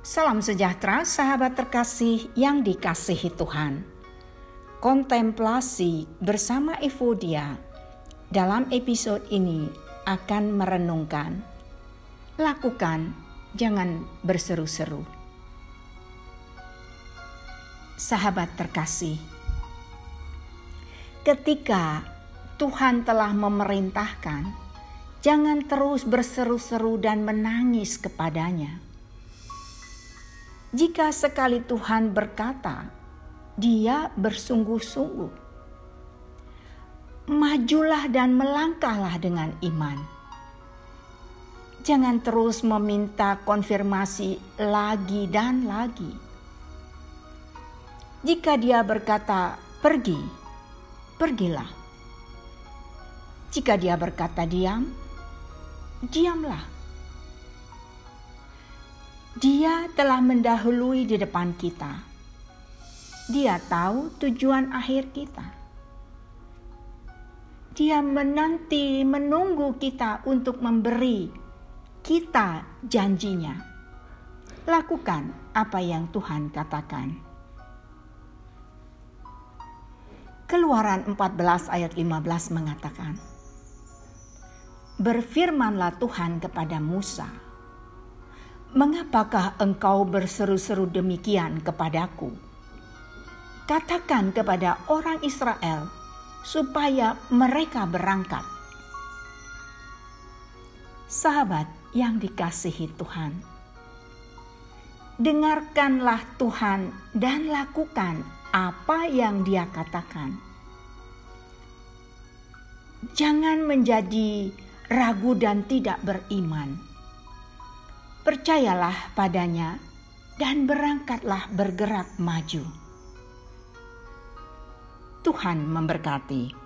Salam sejahtera, sahabat terkasih yang dikasihi Tuhan. Kontemplasi bersama Evodia dalam episode ini akan merenungkan, lakukan, jangan berseru-seru. Sahabat terkasih, ketika Tuhan telah memerintahkan, jangan terus berseru-seru dan menangis kepadanya jika sekali Tuhan berkata, Dia bersungguh-sungguh, majulah dan melangkahlah dengan iman. Jangan terus meminta konfirmasi lagi dan lagi. Jika Dia berkata, "Pergi," pergilah. Jika Dia berkata, "Diam," diamlah dia telah mendahului di depan kita. Dia tahu tujuan akhir kita. Dia menanti, menunggu kita untuk memberi kita janjinya. Lakukan apa yang Tuhan katakan. Keluaran 14 ayat 15 mengatakan, Berfirmanlah Tuhan kepada Musa, Mengapakah engkau berseru-seru demikian kepadaku? Katakan kepada orang Israel supaya mereka berangkat. Sahabat yang dikasihi Tuhan, dengarkanlah Tuhan dan lakukan apa yang Dia katakan. Jangan menjadi ragu dan tidak beriman percayalah padanya dan berangkatlah bergerak maju. Tuhan memberkati.